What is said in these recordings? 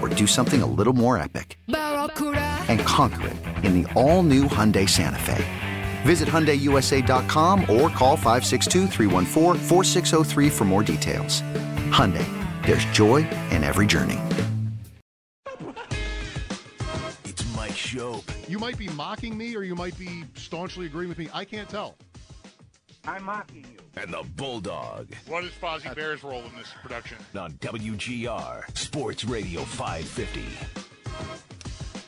or do something a little more epic? And conquer it in the all new Hyundai Santa Fe. Visit HyundaiUSA.com or call 562 for more details. Hyundai, there's joy in every journey. It's Mike Schopp. You might be mocking me or you might be staunchly agreeing with me. I can't tell. I'm mocking you. And the Bulldog. What is Fozzie Bear's role in this production? On WGR Sports Radio 550.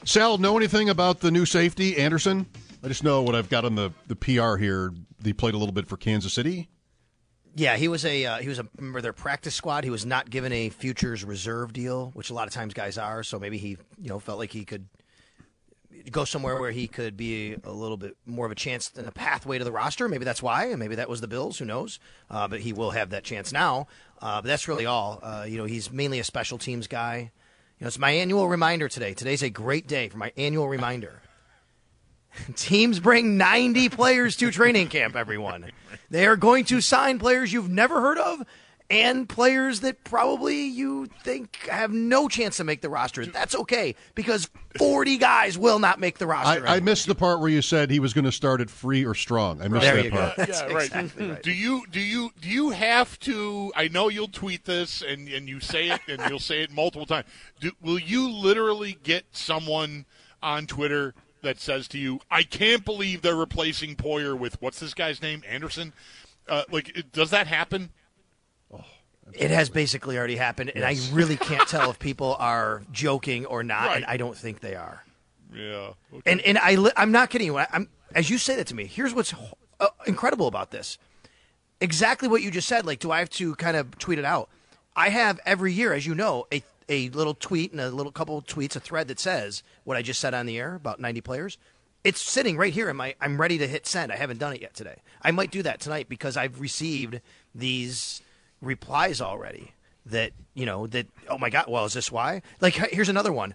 Sal, know anything about the new safety, Anderson? I just know what I've got on the, the PR here. He played a little bit for Kansas City. Yeah, he was a uh, he was a member of their practice squad. He was not given a futures reserve deal, which a lot of times guys are. So maybe he you know felt like he could go somewhere where he could be a little bit more of a chance than a pathway to the roster. Maybe that's why, and maybe that was the Bills. Who knows? Uh, but he will have that chance now. Uh, but that's really all. Uh, you know, he's mainly a special teams guy. You know, it's my annual reminder today. Today's a great day for my annual reminder. Teams bring 90 players to training camp, everyone. They are going to sign players you've never heard of and players that probably you think have no chance to make the roster. That's okay because 40 guys will not make the roster. I, I missed the part where you said he was going to start at free or strong. I missed there that you part. Go. yeah, right. Exactly right. Do you do you do you have to? I know you'll tweet this and and you say it and you'll say it multiple times. Do, will you literally get someone on Twitter that says to you, "I can't believe they're replacing Poyer with what's this guy's name, Anderson"? Uh, like, does that happen? It has basically already happened, and I really can't tell if people are joking or not, Right. and I don't think they are. Yeah. Okay. And and I li- I'm not kidding you. I'm as you say that to me. Here's what's uh, incredible about this. Exactly what you just said. Like, do I have to kind of tweet it out? I have every year, as you know, a a little tweet and a little couple of tweets, a thread that says what I just said on the air about 90 players. It's sitting right here in my. I'm ready to hit send. I haven't done it yet today. I might do that tonight because I've received these replies already. That you know that. Oh my God! Well, is this why? Like, here's another one.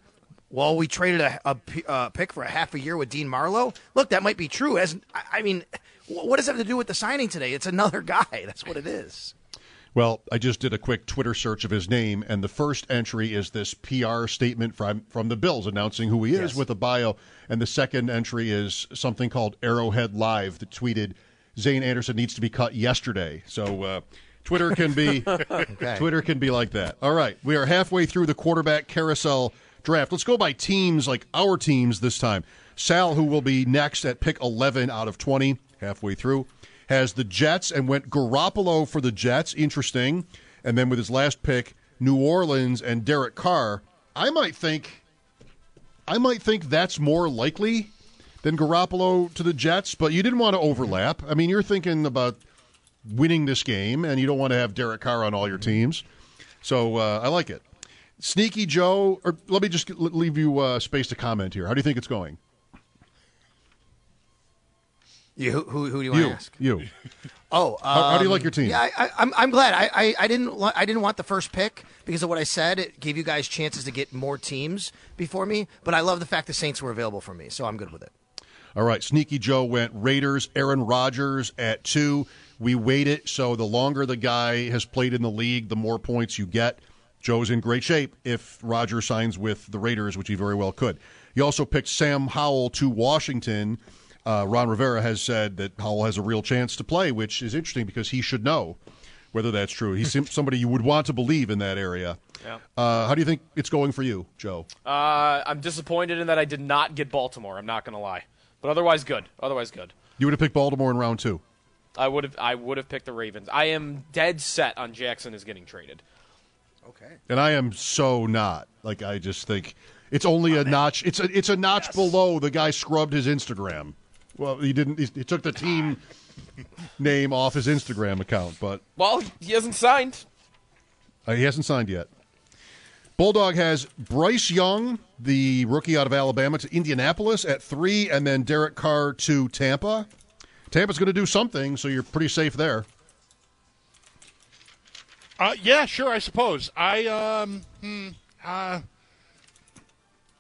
Well, we traded a uh, pick for a half a year with Dean Marlowe. Look, that might be true. As I I mean, what does that have to do with the signing today? It's another guy. That's what it is. Well, I just did a quick Twitter search of his name, and the first entry is this PR statement from from the Bills announcing who he is Yes. with a bio, and the second entry is something called Arrowhead Live that tweeted Zayne Anderson needs to be cut yesterday. So uh, Twitter can be Twitter can be like that. All right, we are halfway through the quarterback carousel draft. Let's go by teams, like our teams this time. Sal, who will be next at pick eleven out of twenty, halfway through has the Jets and went Garoppolo for the Jets. Interesting. And then with his last pick, New Orleans and Derek Carr. I might think I might think that's more likely than Garoppolo to the Jets, but you didn't want to overlap. I mean, you're thinking about winning this game and you don't want to have Derek Carr on all your teams. So uh, I like it. Sneaky Joe, or let me just leave you uh, space to comment here. How do you think it's going? You, who, who, who do you want You, to ask? you. Oh, How- how do you um, like your team? Yeah, I, I, I'm, I'm glad. I, I, I didn't I didn't want the first pick because of what I said. It gave you guys chances to get more teams before me. But I love the fact the Saints were available for me, so I'm good with it. All right, Sneaky Joe went Raiders, Aaron Rodgers at two. We weight it so the longer the guy has played in the league, the more points you get. Joe's in great shape if Roger signs with the Raiders, which he very well could. He also picked Sam Howell to Washington. Uh, Ron Rivera has said that Howell has a real chance to play, which is interesting because he should know whether that's true. He's somebody you would want to believe in that area. Yeah. Uh, how do you think it's going for you, Joe? Uh, I'm disappointed in that I did not get Baltimore. I'm not going to lie, but otherwise good. Otherwise good. You would have picked Baltimore in round two. I would have. I would have picked the Ravens. I am dead set on Jackson is getting traded. Okay. And I am so not. Like I just think it's only a notch. It's a it's a notch below the guy scrubbed his Instagram. Well, he didn't. He, he took the team name off his Instagram account, but Well, he hasn't signed. uh, he hasn't signed yet. Bulldog has Bryce Young, the rookie out of Alabama, to Indianapolis at three, and then Derek Carr to Tampa. Tampa's going to do something, so you're pretty safe there. Uh, yeah, sure, I suppose. I um, hmm, uh,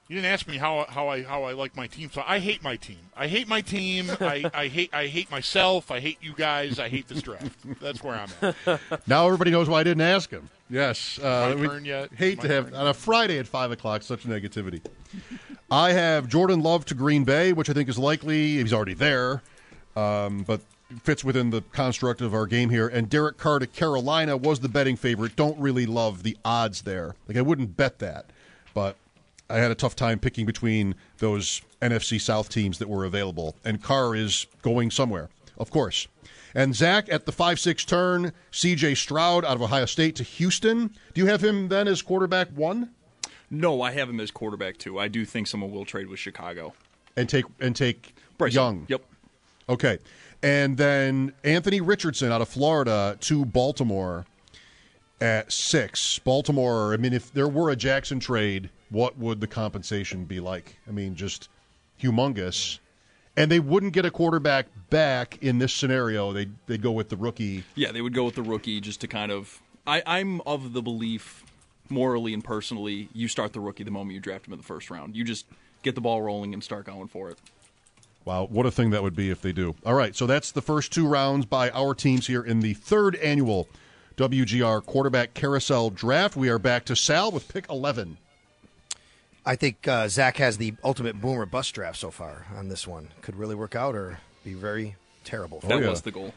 you didn't ask me how how I how I like my team, so I hate my team. I hate my team. I, I hate I hate myself. I hate you guys. I hate this draft. That's where I'm at. Now everybody knows why I didn't ask him. Yes, uh, My we turn yet? hate My to have turn. on a Friday at five o'clock such negativity. I have Jordan Love to Green Bay, which I think is likely. He's already there, um, but fits within the construct of our game here. And Derek Carr to Carolina was the betting favorite. Don't really love the odds there. Like I wouldn't bet that, but I had a tough time picking between those NFC South teams that were available. And Carr is going somewhere, of course. And Zach at the 5 6 turn, CJ Stroud out of Ohio State to Houston. Do you have him then as quarterback one? No, I have him as quarterback too. I do think someone will trade with Chicago. And take and take Bryce Young. Yep. Okay. And then Anthony Richardson out of Florida to Baltimore at six. Baltimore, I mean, if there were a Jackson trade, what would the compensation be like? I mean, just humongous. And they wouldn't get a quarterback back in this scenario. They they'd go with the rookie. Yeah, they would go with the rookie just to kind of. I, I'm of the belief, morally and personally, you start the rookie the moment you draft him in the first round. You just get the ball rolling and start going for it. Wow, what a thing that would be if they do. All right, so that's the first two rounds by our teams here in the third annual WGR quarterback carousel draft. We are back to Sal with pick 11. I think uh, Zach has the ultimate boomer bust draft so far on this one. Could really work out or be very terrible. That yeah. was the goal.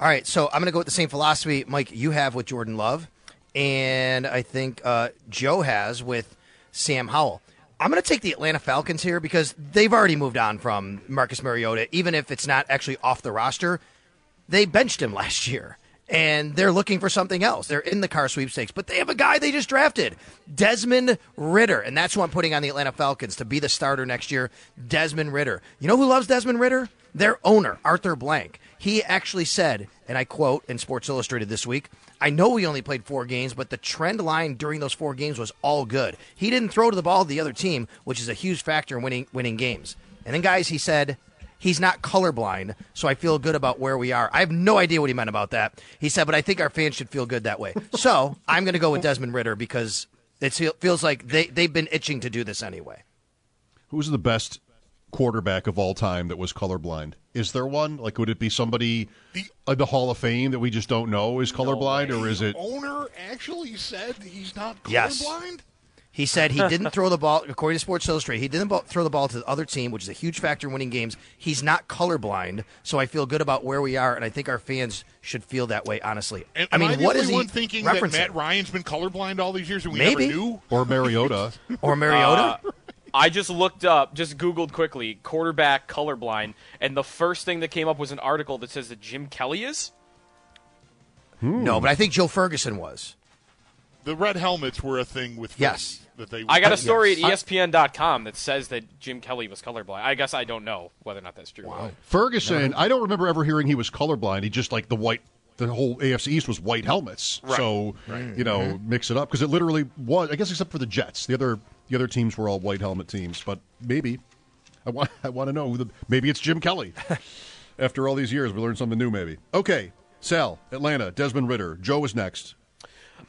All right, so I'm going to go with the same philosophy, Mike, you have with Jordan Love, and I think uh, Joe has with Sam Howell. I'm going to take the Atlanta Falcons here because they've already moved on from Marcus Mariota, even if it's not actually off the roster. They benched him last year, and they're looking for something else. They're in the Carr sweepstakes, but they have a guy they just drafted, Desmond Ridder, and that's who I'm putting on the Atlanta Falcons to be the starter next year. Desmond Ridder. You know who loves Desmond Ridder? Their owner, Arthur Blank. He actually said, and I quote in Sports Illustrated this week, I know we only played four games, but the trend line during those four games was all good. He didn't throw to the ball to the other team, which is a huge factor in winning winning games. And then, guys, he said he's not colorblind, so I feel good about where we are. I have no idea what he meant about that. He said, but I think our fans should feel good that way. So I'm going to go with Desmond Ridder because it feels like they, they've been itching to do this anyway. Who's the best quarterback of all time that was colorblind? Is there one? Like, would it be somebody The- in the Hall of Fame that we just don't know is colorblind, or is it? owner actually said he's not colorblind. Yes. colorblind? He said he didn't throw the ball, according to Sports Illustrated, he didn't bo- throw the ball to the other team, which is a huge factor in winning games. He's not colorblind, so I feel good about where we are, and I think our fans should feel that way, honestly. And, I mean, am I the what only is he one thinking that Matt Ryan's been colorblind all these years and we Maybe. never knew? Or Mariota? or Mariota? Uh, I just looked up, just Googled quickly, quarterback colorblind, and the first thing that came up was an article that says that Jim Kelly is. Hmm. no, but I think Joe Ferguson was. The red helmets were a thing with Yes. That they. I got a story yes. at ESPN.com that says that Jim Kelly was colorblind. I guess I don't know whether or not that's true. Ferguson, I don't remember ever hearing he was colorblind. He just like the white, the whole AFC East was white helmets. So you know, mm-hmm. mix it up because it literally was. I guess except for the Jets, the other the other teams were all white helmet teams. But maybe I want I want to know who the maybe it's Jim Kelly. After all these years, we learned something new. Maybe okay. Sal, Atlanta, Desmond Ridder. Joe is next.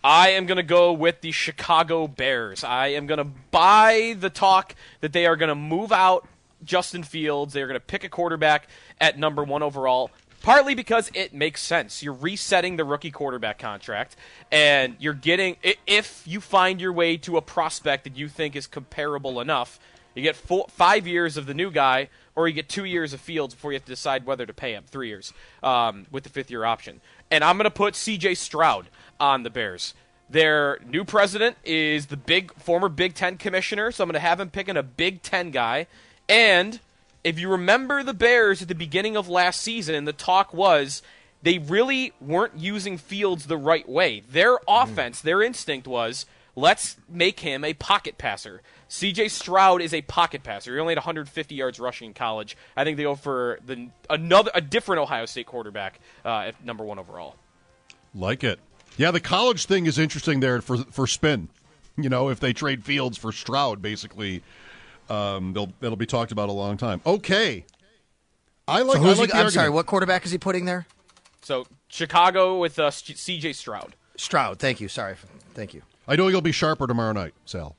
I am going to go with the Chicago Bears. I am going to buy the talk that they are going to move out Justin Fields. They are going to pick a quarterback at number one overall. Partly because it makes sense. You're resetting the rookie quarterback contract, and you're getting if you find your way to a prospect that you think is comparable enough, you get four, five years of the new guy, or you get two years of Fields before you have to decide whether to pay him. Three years um, with the fifth year option. And I'm going to put C.J. Stroud on the Bears. Their new president is the big former Big Ten commissioner, so I'm going to have him picking a Big Ten guy. And if you remember the Bears at the beginning of last season, the talk was they really weren't using Fields the right way. Their offense, their instinct was let's make him a pocket passer. CJ Stroud is a pocket passer. He only had 150 yards rushing in college. I think they go for the another a different Ohio State quarterback uh, at number one overall. Like it. Yeah, the college thing is interesting there for for spin. You know, if they trade Fields for Stroud, basically, um, they'll it'll be talked about a long time. Okay, I like. So I like he, I'm sorry, what quarterback is he putting there? So Chicago with uh, CJ Stroud. Stroud. Thank you. Sorry. Thank you. I know you'll be sharper tomorrow night, Sal.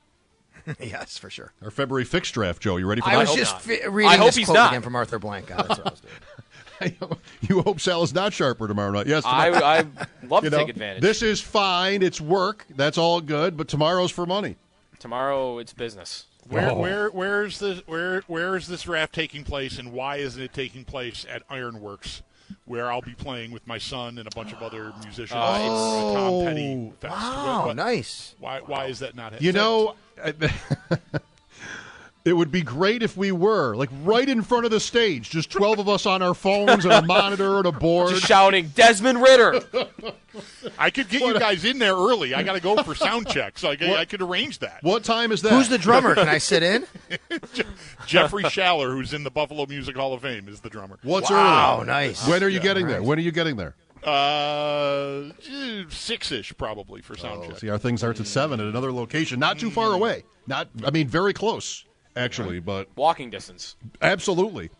yes, for sure. Our February fixed draft, Joe. You ready for I that? I was just fi- reading I hope this he's quote not. again from Arthur Blank. God, that's what I was doing. you hope Sal is not sharper tomorrow night. Yes, I tomorrow- I love you to know, take advantage. This is fine. It's work. That's all good. But tomorrow's for money. Tomorrow it's business. Where Oh. where where is this where where is this draft taking place and why isn't it taking place at Ironworks, where I'll be playing with my son and a bunch of other musicians for it's- Tom Petty Oh, fest? Wow, What- what- nice. Why why is that not? You is that- know, it would be great if we were like right in front of the stage, just twelve of us on our phones and a monitor and a board. Just shouting Desmond Ridder. I could get you guys in there early. I got to go for sound check, so I, could- I could arrange that. What time is that? Who's the drummer? Can I sit in? Jeffrey Schaller, who's in the Buffalo Music Hall of Fame, is the drummer. What's Wow, early? nice. When are you Yeah, getting there? When are you getting there? Uh, six ish probably for sound Oh, check. see, our thing starts at seven at another location, not too far away. Not, I mean, very close actually, but Walking distance. absolutely.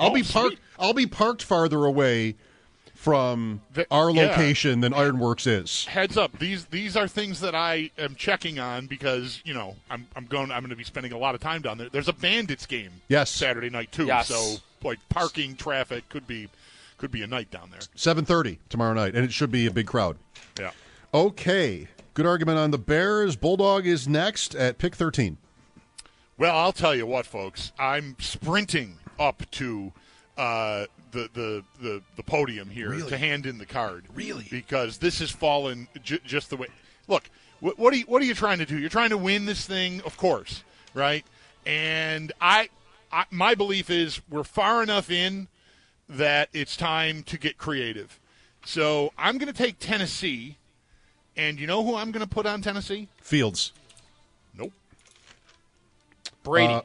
I'll Oh, be parked. sweet. I'll be parked farther away from The- our yeah. location than Ironworks is. heads up these these are things that i am checking on because you know i'm, I'm going i'm going to be spending a lot of time down there there's a bandits game Yes. saturday night too Yes. so like parking traffic could be could be a night down there Seven thirty tomorrow night, and it should be a big crowd. yeah Okay, good argument on the Bears. Bulldog is next at pick thirteen. Well i'll tell you what folks i'm sprinting up to uh, the, the, the, the podium here to hand in the card. Really? Because this has fallen j- just the way. Look, what, what, are you, what are you trying to do? You're trying to win this thing, of course, right? And I, I my belief is we're far enough in that it's time to get creative. So I'm going to take Tennessee, and you know who I'm going to put on Tennessee? Fields. Brady. Uh,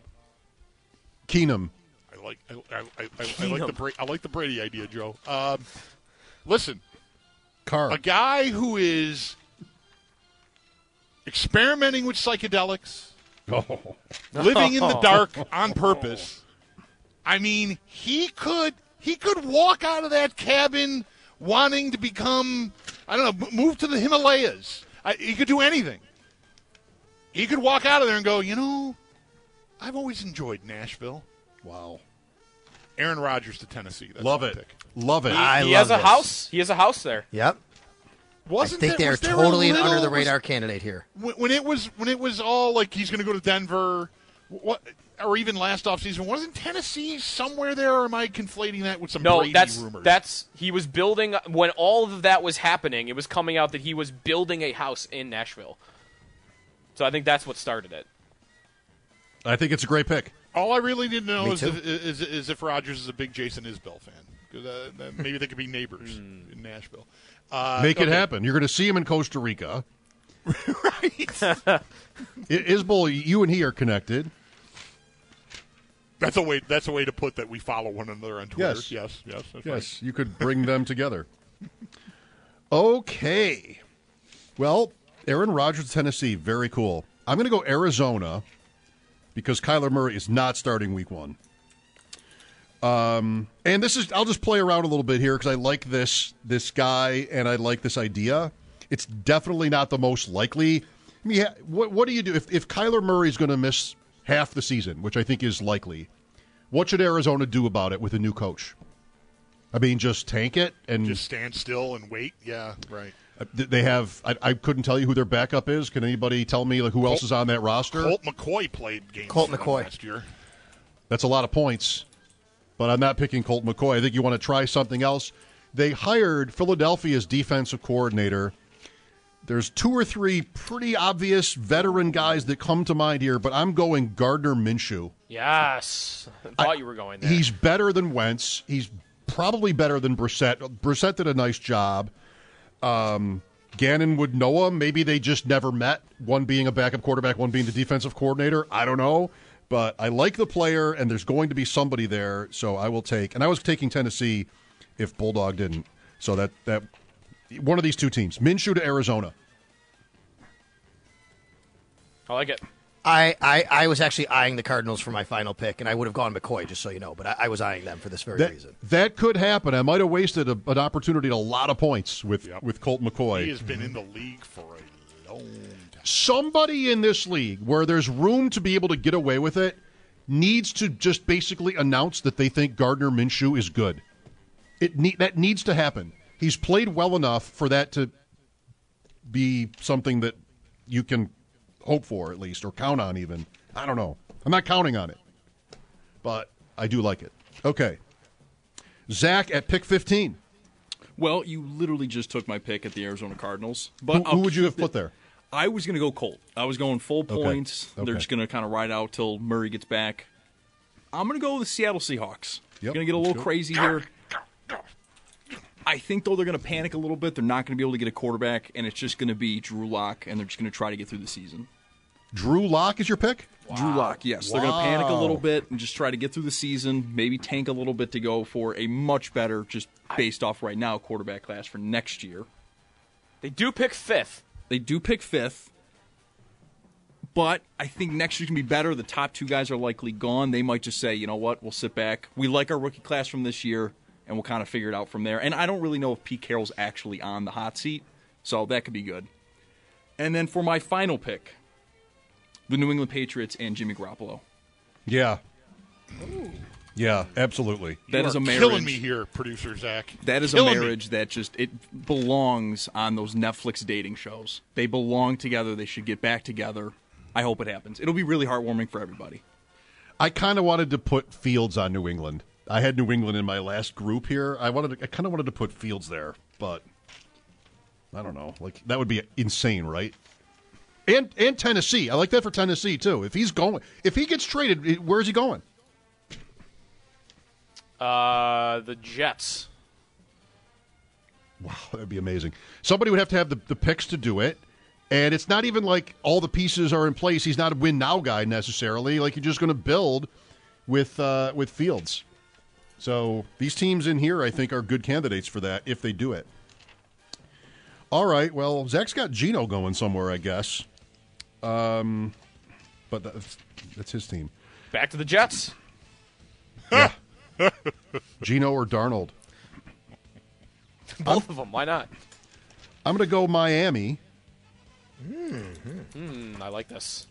Keenum, I like I, I, I, I, I like the Bra- I like the Brady idea, Joe. Um, listen, Carr. a guy who is experimenting with psychedelics, living in the dark on purpose. I mean, he could he could walk out of that cabin wanting to become I don't know, move to the Himalayas. I, he could do anything. He could walk out of there and go, you know, I've always enjoyed Nashville. Wow, Aaron Rodgers to Tennessee. That's love my it, pick. love it. I he love has a this. house. He has a house there. Yep. Wasn't I think there- they're was there a totally an little- under the was- radar candidate here. when, when it was when it was all like he's going to go to Denver, what or even last offseason, wasn't Tennessee somewhere there? Or am I conflating that with some No, Brady that's rumors? that's he was building when all of that was happening. It was coming out that he was building a house in Nashville. So I think that's what started it. I think it's a great pick. all I really need to know is if, is, is if Rodgers is a big Jason Isbell fan. 'Cause, uh, maybe they could be neighbors Hmm. in Nashville. Uh, Make it happen. You're going to see him in Costa Rica. right. I- Isbell, you and he are connected. That's a way. That's a way to put that we follow one another on Twitter. Yes. yes, yes. That's Yes, you could bring them together. Okay. Well, Aaron Rodgers, Tennessee, very cool. I'm going to go Arizona because Kyler Murray is not starting week one. Um, and this is I'll just play around a little bit here because I like this this guy and I like this idea. It's definitely not the most likely. I mean, what what do you do if if Kyler Murray is going to miss half the season, which I think is likely? What should Arizona do about it with a new coach? I mean, just tank it and Just stand still and wait. Yeah, right. Uh, th- They have. I, I couldn't tell you who their backup is. Can anybody tell me like who else is on that roster? Colt McCoy played games Colt McCoy. last year. That's a lot of points. But I'm not picking Colt McCoy. I think you want to try something else. They hired Philadelphia's defensive coordinator. There's two or three pretty obvious veteran guys that come to mind here, but I'm going Gardner Minshew. Yes. I thought you were going there. He's better than Wentz. He's probably better than Brissett. Brissett did a nice job. Um, Gannon would know him. Maybe they just never met. One being a backup quarterback, one being the defensive coordinator. I don't know, but I like the player, and there's going to be somebody there. So I will take. And I was taking Tennessee if Bulldog didn't. So that that one of these two teams, Minshew to Arizona. I like it. I, I, I was actually eyeing the Cardinals for my final pick, and I would have gone McCoy, just so you know. But I, I was eyeing them for this very That, reason. that could happen. I might have wasted a, an opportunity at a lot of points with with Colt McCoy. He has been in the league for a long time. somebody in this league where there's room to be able to get away with it needs to just basically announce that they think Gardner Minshew is good. It ne- that needs to happen. He's played well enough for that to be something that you can hope for at least or count on even. I don't know. I'm not counting on it. But I do like it. Okay. Zach at pick 15. Well, you literally just took my pick at the Arizona Cardinals. But Who, who would you have put there? I was going to go Colt. I was going full points. Okay. They're just going to kind of ride out till Murray gets back. I'm going to go with the Seattle Seahawks. Yep, Going to get a little crazy here. I think though they're going to panic a little bit. They're not going to be able to get a quarterback, and it's just going to be Drew Lock, and they're just going to try to get through the season. Drew Lock is your pick? Drew Lock, yes, they're going to panic a little bit and just try to get through the season. Maybe tank a little bit to go for a much better, just based off right now, quarterback class for next year. They do pick fifth. They do pick fifth, but I think next year's gonna be better. The top two guys are likely gone. They might just say, you know what, we'll sit back. We like our rookie class from this year, and we'll kind of figure it out from there. And I don't really know if Pete Carroll's actually on the hot seat, so that could be good. And then for my final pick, the New England Patriots and Jimmy Garoppolo. Yeah. Yeah, absolutely. That You is are a marriage. killing me here, producer Zach. That is Killing a me. marriage that just it belongs on those Netflix dating shows. They belong together. They should get back together. I hope it happens. It'll be really heartwarming for everybody. I kind of wanted to put Fields on New England. I had New England in my last group here. I wanted, to, I kind of wanted to put Fields there, but I don't know. Like that would be insane, right? And and Tennessee, I like that for Tennessee too. If he's going, if he gets traded, where's he going? Uh, the Jets. Wow, that'd be amazing. Somebody would have to have the, the picks to do it. And it's not even like all the pieces are in place. He's not a win now guy necessarily. Like you're just going to build with uh, with Fields. So these teams in here, I think, are good candidates for that if they do it. All right. Well, Zach's got Gino going somewhere, I guess. Um, but that's, that's his team. Back to the Jets. Gino or Darnold. Both of them. Why not? I'm going to go Miami. Hmm, I like this.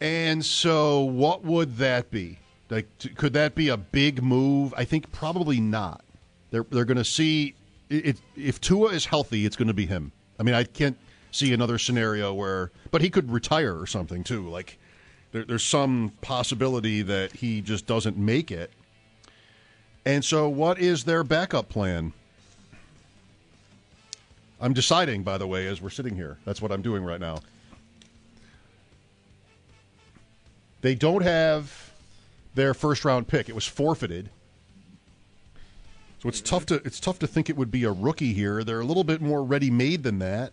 And so, what would that be? Like, could that be a big move? I think probably not. They're they're going to see it, if Tua is healthy, it's going to be him. I mean, I can't see another scenario where, but he could retire or something too. Like, there, there's some possibility that he just doesn't make it. And so, what is their backup plan? I'm deciding, by the way, as we're sitting here. That's what I'm doing right now. They don't have their first round pick. It was forfeited. So it's tough to it's tough to think it would be a rookie here. They're a little bit more ready made than that.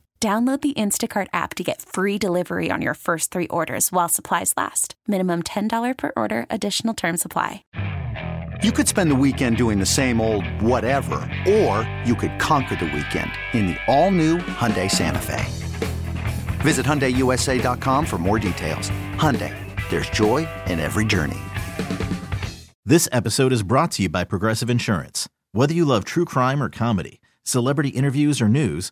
Download the Instacart app to get free delivery on your first three orders while supplies last. Minimum $10 per order, additional term supply. You could spend the weekend doing the same old whatever, or you could conquer the weekend in the all-new Hyundai Santa Fe. Visit HyundaiUSA.com for more details. Hyundai, there's joy in every journey. This episode is brought to you by Progressive Insurance. Whether you love true crime or comedy, celebrity interviews or news,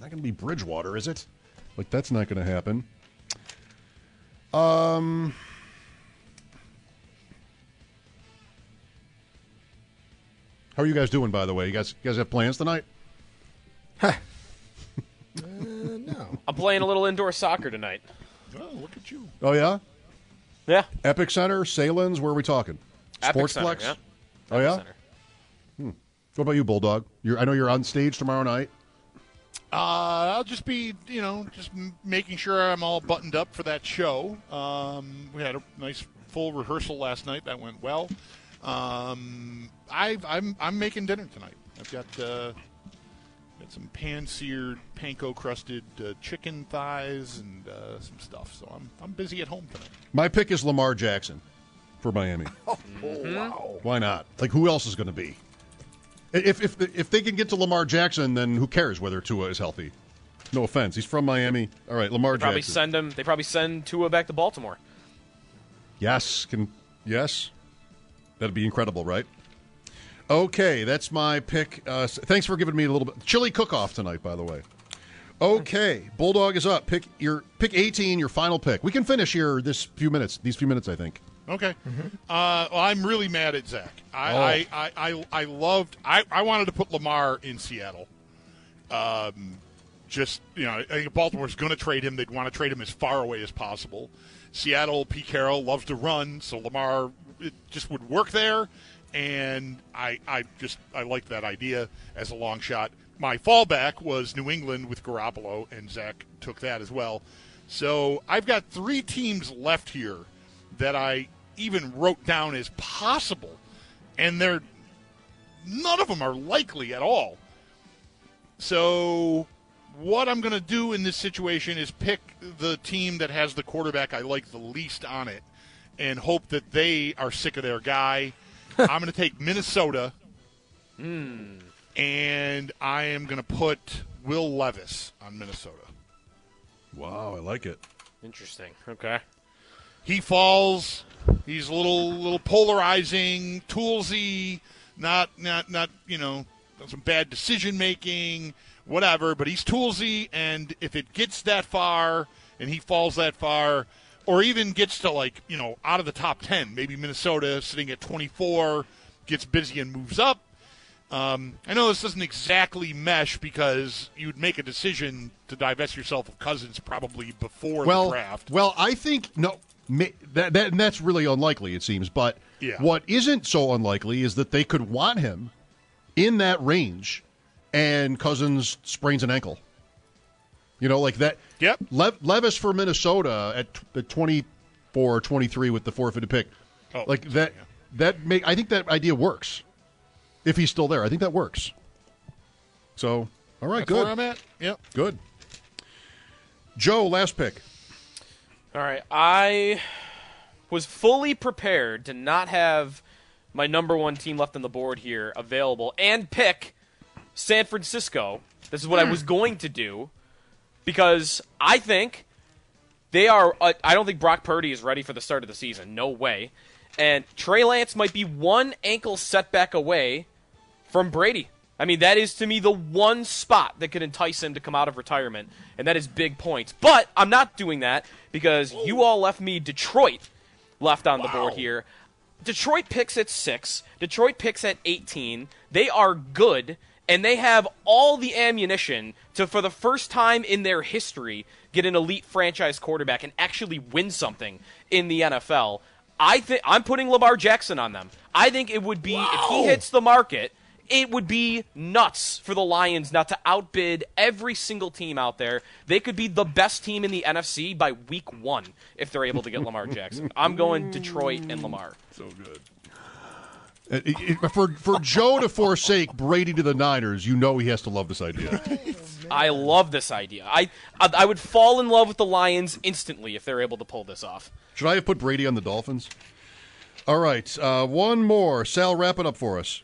not going to be Bridgewater, is it? Like that's not going to happen. Um. How are you guys doing, by the way? You guys, you guys have plans tonight? no. I'm playing a little indoor soccer tonight. Oh, look at you. Oh yeah. Yeah. Epic Center, Salins. Where are we talking? Epic Center, Sportsplex. yeah. Oh yeah. Center. What about you, Bulldog? You're, I know you're on stage tomorrow night. Uh, I'll just be, you know, just m- making sure I'm all buttoned up for that show. Um, we had a nice full rehearsal last night. That went well. Um, I've, I'm I'm making dinner tonight. I've got uh, got some pan-seared, panko-crusted uh, chicken thighs and uh, some stuff. So I'm I'm busy at home tonight. My pick is Lamar Jackson for Miami. Oh, wow. Why not? Like, who else is going to be? If if if they can get to Lamar Jackson, then who cares whether Tua is healthy? No offense, he's from Miami. All right, Lamar Probably Jackson. send him. They probably send Tua back to Baltimore. Yes, can yes, that'd be incredible, right? Okay, that's my pick. Uh, thanks for giving me a little bit chili cook-off tonight, by the way. Okay, Bulldog is up. Pick your pick eighteen. Your final pick. We can finish here this few minutes. These few minutes, I think. Okay. Uh, well, I'm really mad at Zach. I, Oh. I, I, I, I loved. I, I wanted to put Lamar in Seattle. Um, just you know, I think if Baltimore's going to trade him. They'd want to trade him as far away as possible. Seattle, Pete Carroll loves to run, so Lamar it just would work there. And I, I just I liked that idea as a long shot. My fallback was New England with Garoppolo, and Zach took that as well. So I've got three teams left here that I even wrote down as possible, and they're none of them are likely at all. So, what I'm going to do in this situation is pick the team that has the quarterback I like the least on it, and hope that they are sick of their guy. I'm going to take Minnesota, and I am going to put Will Levis on Minnesota. Wow, I like it. Interesting. Okay. He falls. He's a little little polarizing, toolsy, not not not you know some bad decision making, whatever. But he's toolsy, and if it gets that far and he falls that far, or even gets to like you know out of the top ten, maybe Minnesota sitting at twenty four gets busy and moves up. Um, I know this doesn't exactly mesh because you'd make a decision to divest yourself of Cousins probably before well, the draft. Well, I think no. That, that and that's really unlikely. It seems, but Yeah. what isn't so unlikely is that they could want him in that range, and Cousins sprains an ankle. You know, like that. Yep. Lev, Levis for Minnesota at t- the twenty four or twenty three with the forfeited pick. Oh, like that. That make I think that idea works. If he's still there, I think that works. So, all right, That's good. where I'm at. Yep. Good. Joe, last pick. All right. I was fully prepared to not have my number one team left on the board here available and pick San Francisco. This is what I was going to do because I think they are. Uh, I don't think Brock Purdy is ready for the start of the season. No way. And Trey Lance might be one ankle setback away from Brady. I mean, that is to me the one spot that could entice him to come out of retirement, and that is big points. But I'm not doing that because you all left me Detroit left on the board here. Detroit picks at six. Detroit picks at 18. They are good, and they have all the ammunition to, for the first time in their history, get an elite franchise quarterback and actually win something in the NFL. I think I'm putting Lamar Jackson on them. I think it would be if he hits the market, it would be nuts for the Lions not to outbid every single team out there. They could be the best team in the NFC by week one if they're able to get Lamar Jackson. I'm going Detroit and Lamar. So good. Uh, it- it- for for Joe to forsake Brady to the Niners, you know he has to love this idea. I love this idea. I, I I would fall in love with the Lions instantly if they're able to pull this off. Should I have put Brady on the Dolphins? All right, uh, one more. Sal, wrap it up for us.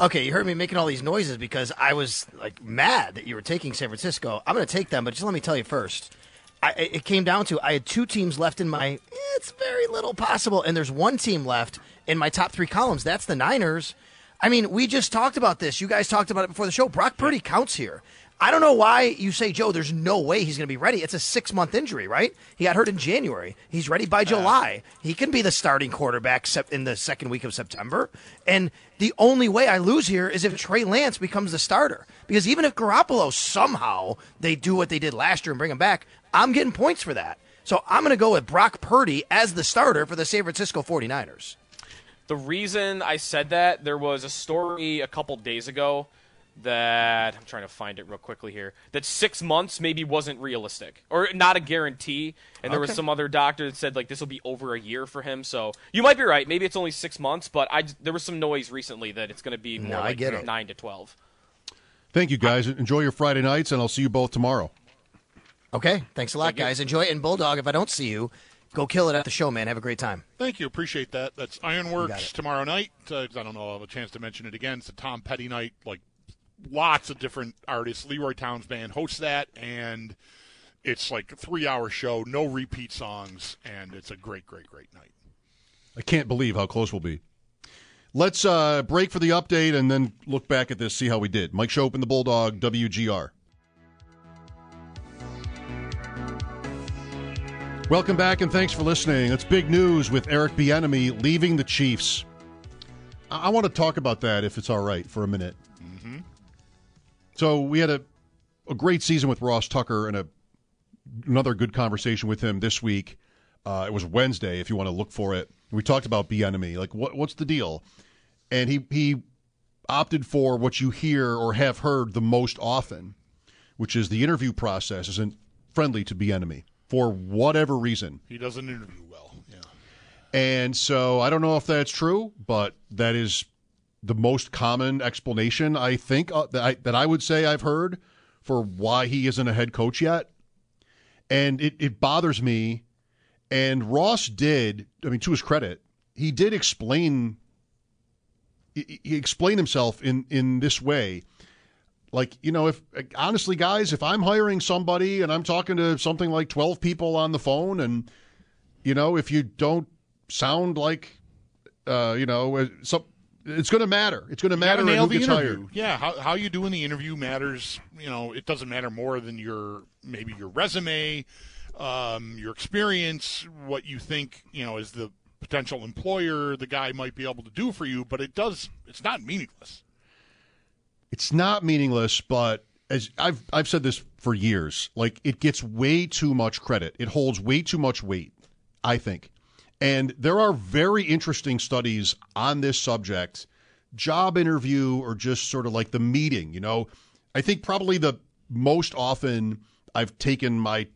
Okay, you heard me making all these noises because I was like mad that you were taking San Francisco. I'm going to take them, but just let me tell you first. I, it came down to I had two teams left in my. It's very little possible, and there's one team left in my top three columns. That's the Niners. I mean, we just talked about this. You guys talked about it before the show. Brock Purdy counts here. I don't know why you say, Joe, there's no way he's going to be ready. It's a six month injury, right? He got hurt in January. He's ready by July. He can be the starting quarterback in the second week of September. And the only way I lose here is if Trey Lance becomes the starter. Because even if Garoppolo somehow they do what they did last year and bring him back, I'm getting points for that. So I'm going to go with Brock Purdy as the starter for the San Francisco 49ers. The reason I said that, there was a story a couple days ago that I'm trying to find it real quickly here. That six months maybe wasn't realistic or not a guarantee, and there was some other doctor that said like this will be over a year for him. So you might be right. Maybe it's only six months, but I there was some noise recently that it's going to be more No, I like get it. nine to twelve. Thank you, guys. Enjoy your Friday nights, and I'll see you both tomorrow. Okay. Thanks a lot, guys. Enjoy it. And Bulldog, if I don't see you, go kill it at the show, man. Have a great time. Thank you. Appreciate that. That's Ironworks tomorrow night. Uh, 'cause I don't know. I'll have a chance to mention it again. It's a Tom Petty night. Like lots of different artists. Leroy Townes Band hosts that, and it's like a three-hour show, no repeat songs, and it's a great, great, great night. I can't believe how close we'll be. Let's uh, break for the update and then look back at this, see how we did. Mike Schopp and the Bulldog, WGR. Welcome back and thanks for listening. It's big news with Eric Bieniemy leaving the Chiefs. I, I want to talk about that if it's all right for a minute. So we had a, a great season with Ross Tucker and a another good conversation with him this week. Uh, it was Wednesday, if you want to look for it. We talked about Bieniemy, like what what's the deal? And he he opted for what you hear or have heard the most often, which is the interview process isn't friendly to Bieniemy for whatever reason. He doesn't interview well. Yeah. And so I don't know if that's true, but that is the most common explanation I think uh, that I that I would say I've heard for why he isn't a head coach yet. And it, it bothers me. And Ross did, I mean, to his credit, he did explain he explained himself in in this way. Like, you know, if honestly, guys, if I'm hiring somebody and I'm talking to something like 12 people on the phone and you know, if you don't sound like, uh, you know, uh, some, it's going to matter. It's going to matter nail the interview. hired. Yeah, how how you do in the interview matters. You know, it doesn't matter more than your maybe your resume, um, your experience, what you think you know is the potential employer the guy might be able to do for you. But it does. It's not meaningless. It's not meaningless, but as I've I've said this for years, like it gets way too much credit. It holds way too much weight, I think. And there are very interesting studies on this subject, job interview or just sort of like the meeting, you know. I think probably the most often I've taken my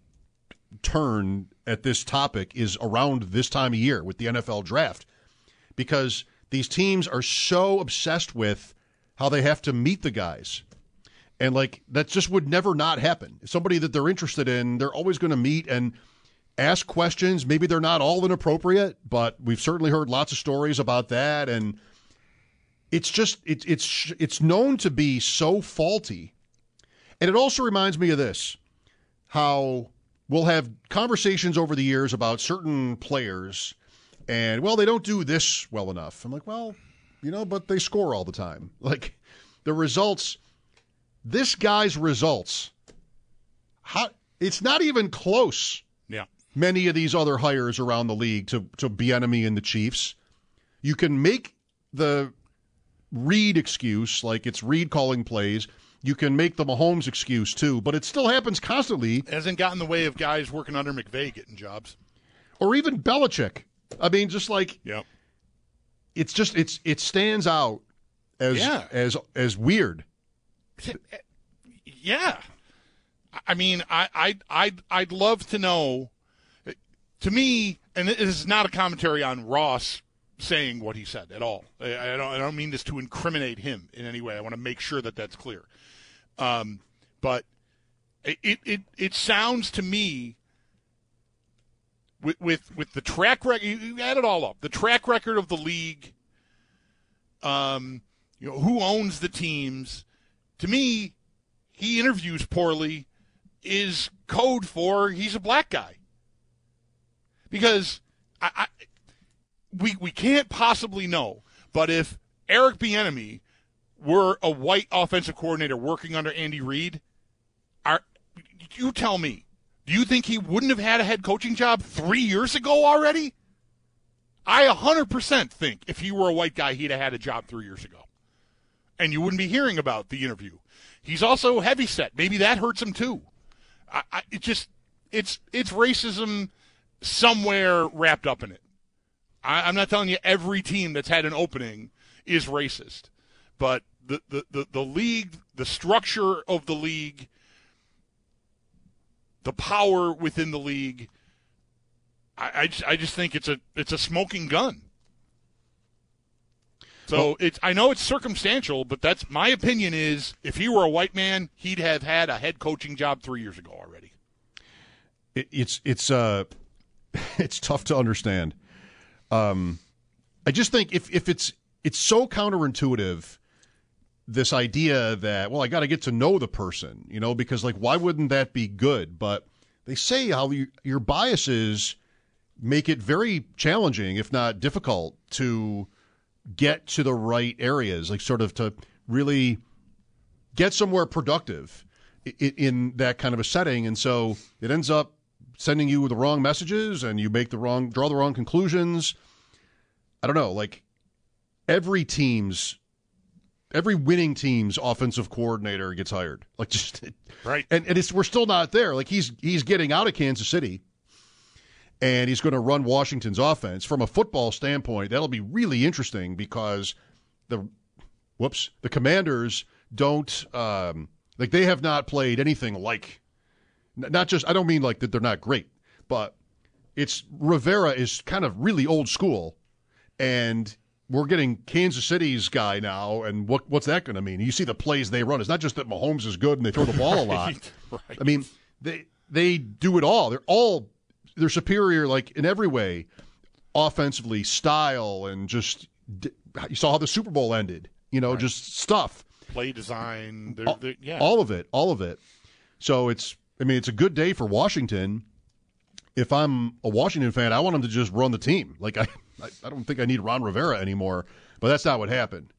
turn at this topic is around this time of year with the NFL draft because these teams are so obsessed with how they have to meet the guys. And like that just would never not happen. Somebody that they're interested in, they're always going to meet and ask questions. Maybe they're not all inappropriate, but we've certainly heard lots of stories about that and it's just it's it's it's known to be so faulty. And it also reminds me of this how we'll have conversations over the years about certain players and well they don't do this well enough i'm like well you know but they score all the time like the results this guy's results how it's not even close. Many of these other hires around the league to to Bieniemy and the Chiefs you can make the Reid excuse, like it's Reid calling plays. You can make the Mahomes excuse too, but it still happens constantly. It hasn't gotten in the way of guys working under McVay getting jobs. Or even Belichick. I mean, just like yeah. it's just it's it stands out as Yeah. as as weird. Yeah. I mean, I, I, I'd, I'd love to know. To me, and this is not a commentary on Ross saying what he said at all. I, I don't, I don't mean this to incriminate him in any way. I want to make sure that that's clear. Um, but it, it, it, it sounds to me with, with, with the track record, you add it all up, the track record of the league, um, you know, who owns the teams. To me, he interviews poorly is code for he's a black guy. Because I, I we we can't possibly know, but if Eric Bieniemy were a white offensive coordinator working under Andy Reid, are you tell me, do you think he wouldn't have had a head coaching job 3 years ago already? I 100% think if he were a white guy he'd have had a job 3 years ago. And you wouldn't be hearing about the interview. He's also heavy set. Maybe that hurts him too. I, I, it just it's it's racism somewhere wrapped up in it. I, I'm not telling you every team that's had an opening is racist, but the, the, the, the league, the structure of the league, the power within the league, I, I, just, I just think it's a it's a smoking gun. So it's I know it's circumstantial, but that's my opinion is if he were a white man, he'd have had a head coaching job three years ago already. It, it's it's uh it's tough to understand. Um, I just think if if it's it's so counterintuitive, this idea that well I got to get to know the person, you know, because like why wouldn't that be good? But they say how you, your biases make it very challenging, if not difficult, to get to the right areas, like sort of to really get somewhere productive in, in that kind of a setting. And so it ends up sending you the wrong messages and you make the wrong, draw the wrong conclusions. I don't know, like every team's, every winning team's offensive coordinator gets hired. Like just, right. And, and it's, we're still not there. Like he's, he's getting out of Kansas City and he's going to run Washington's offense. From a football standpoint, that'll be really interesting because the whoops, the Commanders don't um, like they have not played anything like not just I don't mean like that they're not great, but it's Rivera is kind of really old school and we're getting Kansas City's guy now, and what what's that going to mean? You see the plays they run. It's not just that Mahomes is good and they throw the ball a lot. Right, right. I mean, they they do it all. They're all they're superior, like in every way, offensively, style, and just you saw how the Super Bowl ended. You know, just stuff. Play design, they're, they're, yeah. all of it, all of it. So it's, I mean, it's a good day for Washington. If I'm a Washington fan, I want him to just run the team. Like I, I, don't think I need Ron Rivera anymore. But that's not what happened.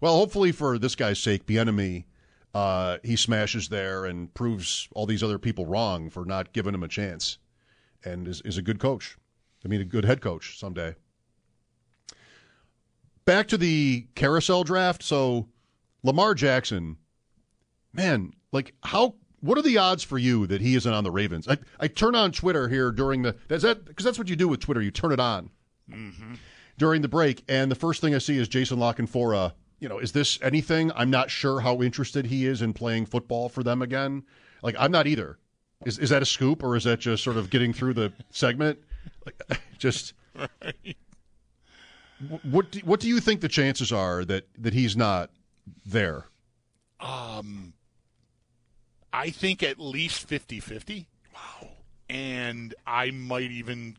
Well, hopefully for this guy's sake, Bieniemy, uh, he smashes there and proves all these other people wrong for not giving him a chance, and is, is a good coach. I mean, a good head coach someday. Back to the carousel draft. So, Lamar Jackson, man, like how? What are the odds for you that he isn't on the Ravens? I, I turn on Twitter here during the that's that because that's what you do with Twitter. You turn it on during the break, and the first thing I see is Jason La Canfora. You know, is this anything? I'm not sure how interested he is in playing football for them again. Like, I'm not either. Is is that a scoop or is that just sort of getting through the segment? Like, just wh- what do, what do you think the chances are that that he's not there? Um, I think at least 50 50. Wow. And I might even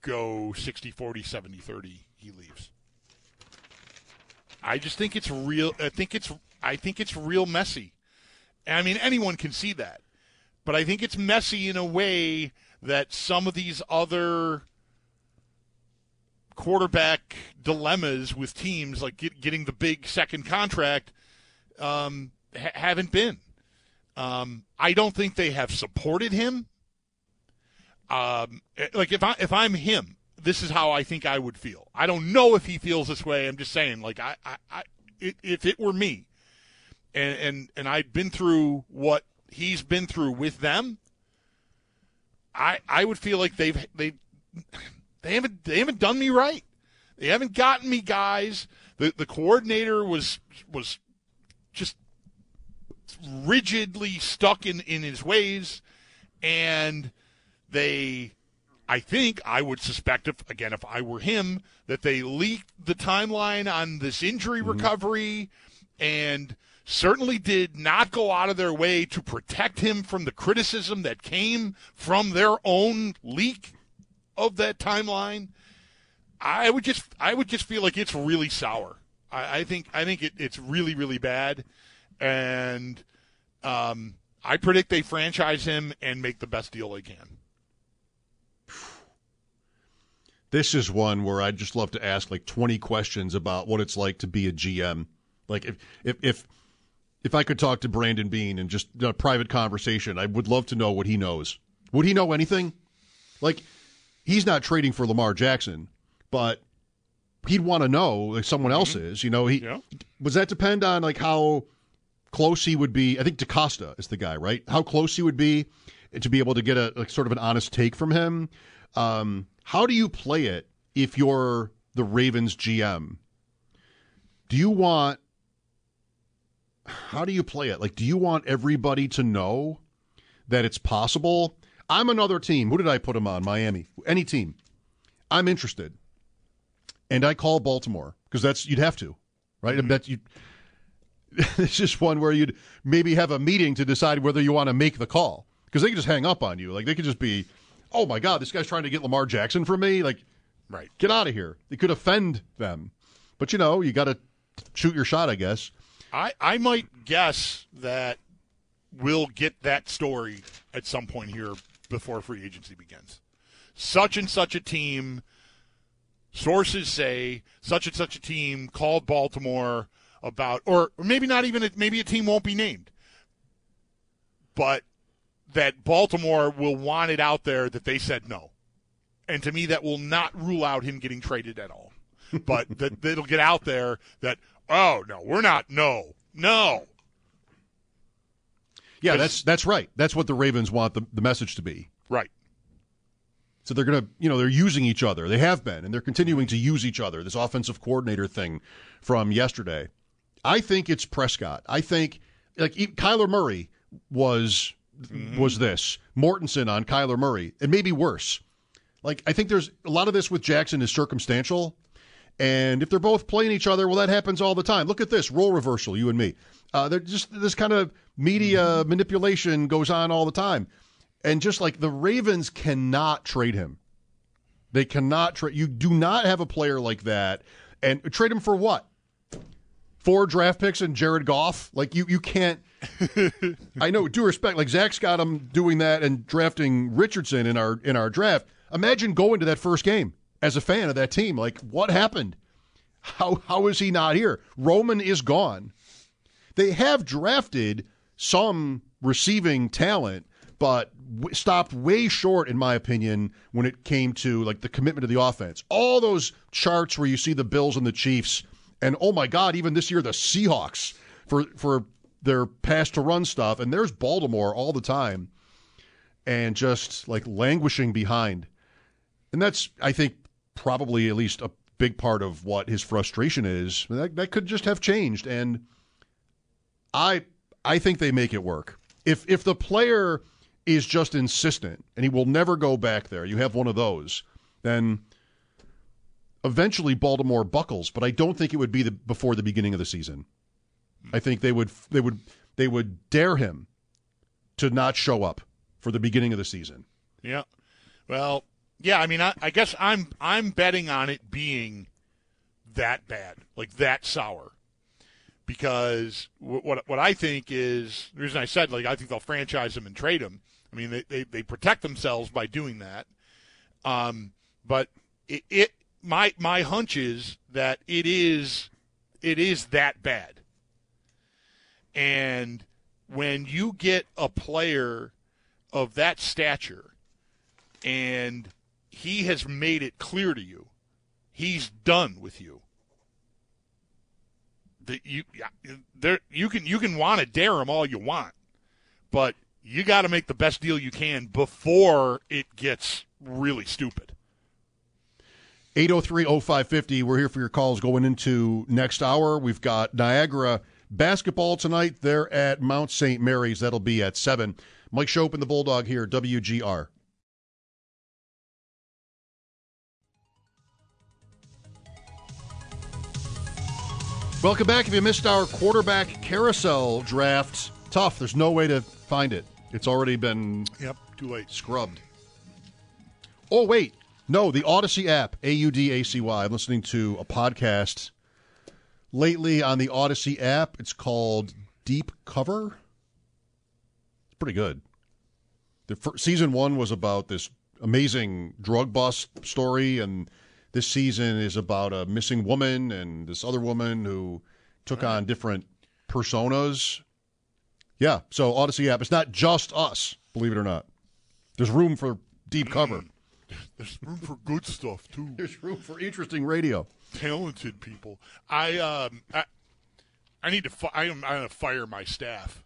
go 60 40, 70 30. He leaves. I just think it's real. I think it's. I think it's real messy. I mean, anyone can see that, but I think it's messy in a way that some of these other quarterback dilemmas with teams, like get, getting the big second contract, um, ha- haven't been. Um, I don't think they have supported him. Um, like if I if I'm him, this is how I think I would feel. I don't know if he feels this way. I'm just saying, like I, I, I if it were me, and and and I'd been through what he's been through with them, I I would feel like they've they they haven't they haven't done me right. They haven't gotten me guys. The the coordinator was was rigidly stuck in in his ways, and they I think I would suspect if again if I were him that they leaked the timeline on this injury Mm-hmm. recovery and certainly did not go out of their way to protect him from the criticism that came from their own leak of that timeline. I would just I would just feel like it's really sour. I, I think I think it, it's really really bad, and um, I predict they franchise him and make the best deal they can. This is one where I'd just love to ask like 20 questions about what it's like to be a GM. Like if if if if I could talk to Brandon Beane and just a private conversation, I would love to know what he knows. Would he know anything? Like he's not trading for Lamar Jackson, but he'd want to know like someone else is. You know, he Yeah. was that depend on like how close he would be. I think DeCosta is the guy, right? How close he would be to be able to get a like, sort of an honest take from him. Um, how do you play it if you're the Ravens GM? Do you want how do you play it? Like, do you want everybody to know that it's possible? I'm another team. Who did I put him on? Miami. Any team. I'm interested. And I call Baltimore because that's you'd have to, right? I bet you. It's just one where you'd maybe have a meeting to decide whether you want to make the call because they could just hang up on you. Like they could just be, oh my god, this guy's trying to get Lamar Jackson from me. Like, right, get out of here. It could offend them, but you know you got to shoot your shot, I guess. I, I might guess that we'll get that story at some point here before free agency begins. Such and such a team, sources say, such and such a team called Baltimore about, or, or maybe not even, maybe a team won't be named, but that Baltimore will want it out there that they said no. And to me, that will not rule out him getting traded at all. But that it'll get out there that, oh, no, we're not, no, no. Yeah, that's that's right. That's what the Ravens want the, the message to be. Right. So they're going to, you know, they're using each other. They have been, and they're continuing to use each other. This offensive coordinator thing from yesterday. I think it's Prescott. I think like Kyler Murray was was this Mortensen on Kyler Murray, and maybe worse. Like I think there's a lot of this with Jackson is circumstantial, and if they're both playing each other, well, that happens all the time. Look at this role reversal, you and me. Uh, they're just this kind of media manipulation goes on all the time, and just like the Ravens cannot trade him, they cannot trade. You do not have a player like that, and trade him for what? Four draft picks and Jared Goff. Like you, you can't. I know, due respect, like Zach's got him doing that and drafting Richardson in our in our draft. Imagine going to that first game as a fan of that team. Like, what happened? How how is he not here? Roman is gone. They have drafted some receiving talent, but w- stopped way short, in my opinion, when it came to like the commitment to the offense. All those charts where you see the Bills and the Chiefs, and oh my God, even this year the Seahawks for for their pass to run stuff, and there's Baltimore all the time, and just like languishing behind, and that's I think probably at least a big part of what his frustration is. That that could just have changed, and I I think they make it work. If if the player is just insistent and he will never go back there, you have one of those, then eventually Baltimore buckles, but I don't think it would be the, before the beginning of the season. I think they would they would they would dare him to not show up for the beginning of the season. Yeah. Well, yeah. I mean, I, I guess I'm I'm betting on it being that bad, like that sour, because what what, what I think is the reason I said like I think they'll franchise him and trade him. I mean, they they, they protect themselves by doing that. Um, but it, it my my hunch is that it is it is that bad. And when you get a player of that stature and he has made it clear to you he's done with you. That you there you can you can want to dare him all you want, but you got to make the best deal you can before it gets really stupid. 803-0550. We're here for your calls going into next hour. We've got Niagara basketball tonight. They're at Mount St. Mary's. That'll be at 7. Mike Schopp and the Bulldog here, WGR. Welcome back. If you missed our quarterback carousel draft, tough. There's no way to find it. It's already been Yep, too late. scrubbed. Oh, wait. No, the Audacy app, A U D A C Y. I'm listening to a podcast lately on the Audacy app. It's called Deep Cover. It's pretty good. The fir- season one was about this amazing drug bust story, and this season is about a missing woman and this other woman who took on different personas. Yeah, so Audacy app. It's not just us, believe it or not. There's room for deep cover. There's room for good stuff too. There's room for interesting radio. Talented people. I um I, I need to fi- I am I'm gonna fire my staff.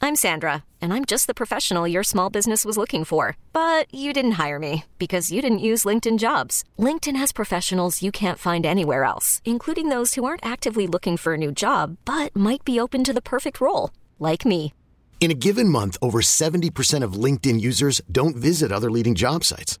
I'm Sandra, and I'm just the professional your small business was looking for. But you didn't hire me because you didn't use LinkedIn jobs. LinkedIn has professionals you can't find anywhere else, including those who aren't actively looking for a new job but might be open to the perfect role, like me. In a given month, over 70% of LinkedIn users don't visit other leading job sites.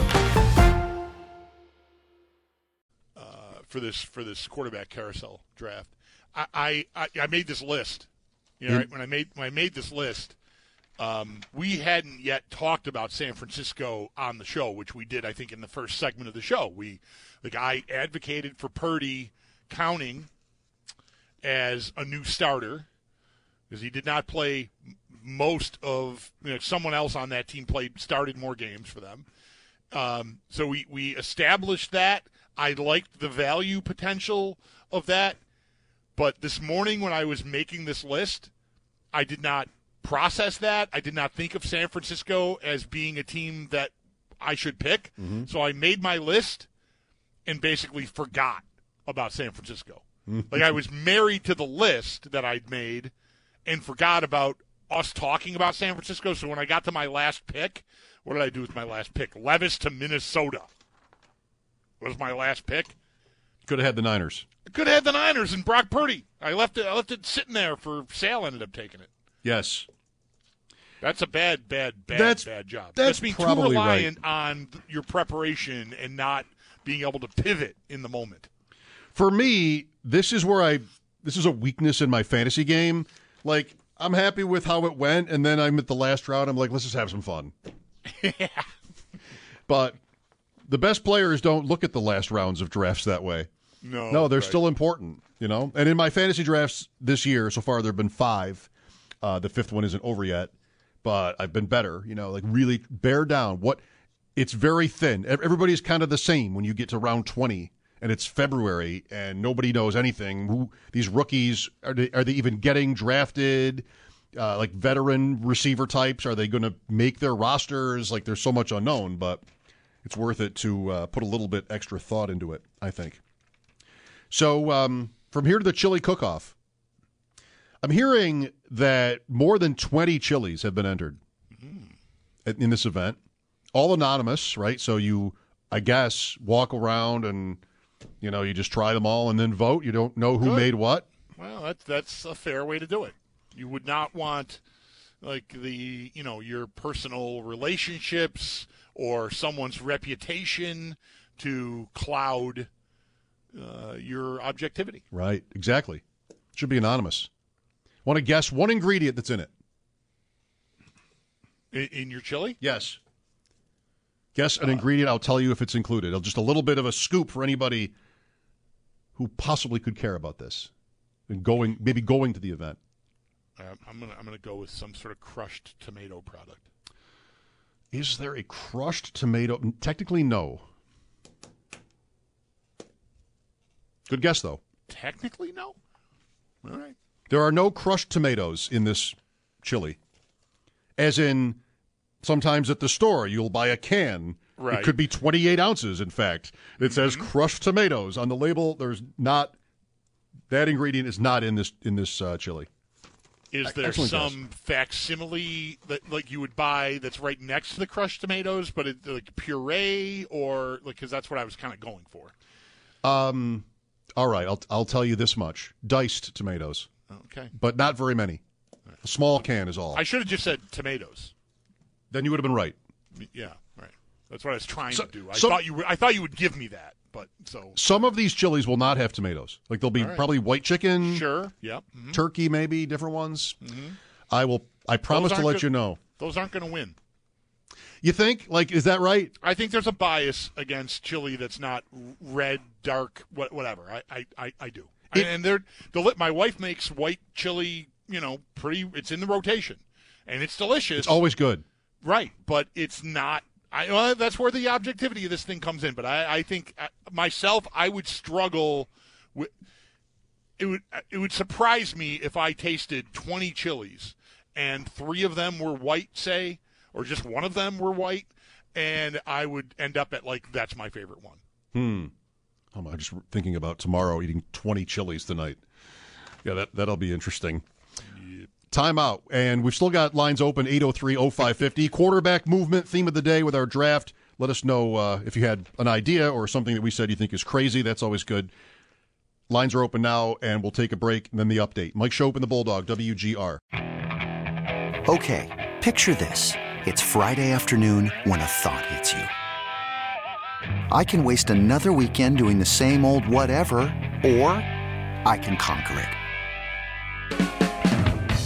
For this for this quarterback carousel draft. I I, I, made this list. You know, right? when I made when I made this list, um, we hadn't yet talked about San Francisco on the show, which we did, I think, in the first segment of the show. We the guy advocated for Purdy counting as a new starter because he did not play most of you know someone else on that team played started more games for them. Um, so we we established that. I liked the value potential of that, but this morning when I was making this list, I did not process that. I did not think of San Francisco as being a team that I should pick. Mm-hmm. So I made my list and basically forgot about San Francisco. Mm-hmm. like I was married to the list that I'd made and forgot about us talking about San Francisco. So when I got to my last pick, what did I do with my last pick? Levis to Minnesota was my last pick. Could have had the Niners. Could have had the Niners and Brock Purdy. I left it. I left it sitting there for Sal. Ended up taking it. Yes. That's a bad, bad, bad, That's- bad job. that's being probably too right. reliant on th- your preparation and not being able to pivot in the moment. For me, this is where I this is a weakness in my fantasy game. Like I'm happy with how it went, and then I'm at the last round. I'm like, let's just have some fun. yeah. But the best players don't look at the last rounds of drafts that way. No, no, they're right. still important, you know. And in my fantasy drafts this year, so far there have been five. Uh, the fifth one isn't over yet, but I've been better, you know. Like really bear down. What? It's very thin. Ev- Everybody's kind of the same when you get to round twenty, and it's February, and nobody knows anything. Who these rookies are? They, are they even getting drafted? Uh, like veteran receiver types, are they going to make their rosters? Like there's so much unknown, but it's worth it to uh, put a little bit extra thought into it. I think. So um, from here to the chili cook-off, I'm hearing that more than 20 chilies have been entered in in this event, all anonymous, right? So you, I guess, walk around and you know you just try them all and then vote. You don't know who Good. made what. Well, that's that's a fair way to do it. You would not want like the you know your personal relationships or someone's reputation to cloud uh, your objectivity. Right, exactly. Should be anonymous. Want to guess one ingredient that's in it? In, in your chili? Yes. Guess an ingredient. I'll tell you if it's included. Just a little bit of a scoop for anybody who possibly could care about this and going, maybe going to the event. Uh, I'm gonna I'm gonna go with some sort of crushed tomato product. Is there a crushed tomato? Technically, no. Good guess, though. Technically, no. All right. There are no crushed tomatoes in this chili. As in, sometimes at the store, you'll buy a can. Right. It could be 28 ounces, in fact. It says Mm-hmm. crushed tomatoes on the label. There's not that ingredient is not in this in this uh, chili. Is there Excellent some facsimile that like you would buy that's right next to the crushed tomatoes, but it, like puree or like because that's what I was kind of going for. Um, all right, I'll I'll tell you this much: diced tomatoes, Okay. but not very many. A small can is all. I should have just said tomatoes. then you would have been right. Yeah, right. That's what I was trying So- to do. I so- thought you were, I thought you would give me that, but so Some of these chilies will not have tomatoes. Like there'll be right. probably white chicken, sure. Yep. mhm. turkey, maybe different ones. Mhm. I will. I promise to let good- you know. Those aren't going to win. You think? Like, is that right? I think there's a bias against chili that's not red, dark, whatever. I, I, I, I do. It- and they're the my wife makes white chili. You know, pretty. It's in the rotation, and it's delicious. It's always good. right, but it's not. I well, that's where the objectivity of this thing comes in. But I, I think uh, myself, I would struggle with. It would it would surprise me if I tasted 20 chilies and three of them were white, say, or just one of them were white, and I would end up at like that's my favorite one. Hmm. I'm just thinking about tomorrow eating 20 chilies tonight. Yeah, that that'll be interesting. Time out, and we've still got lines open 803-0550. Quarterback movement theme of the day with our draft. Let us know uh, if you had an idea or something that we said you think is crazy. That's always good. Lines are open now, and we'll take a break and then the update. Mike Schopp and the Bulldog, WGR. Okay, picture this. It's Friday afternoon when a thought hits you. I can waste another weekend doing the same old whatever, or I can conquer it.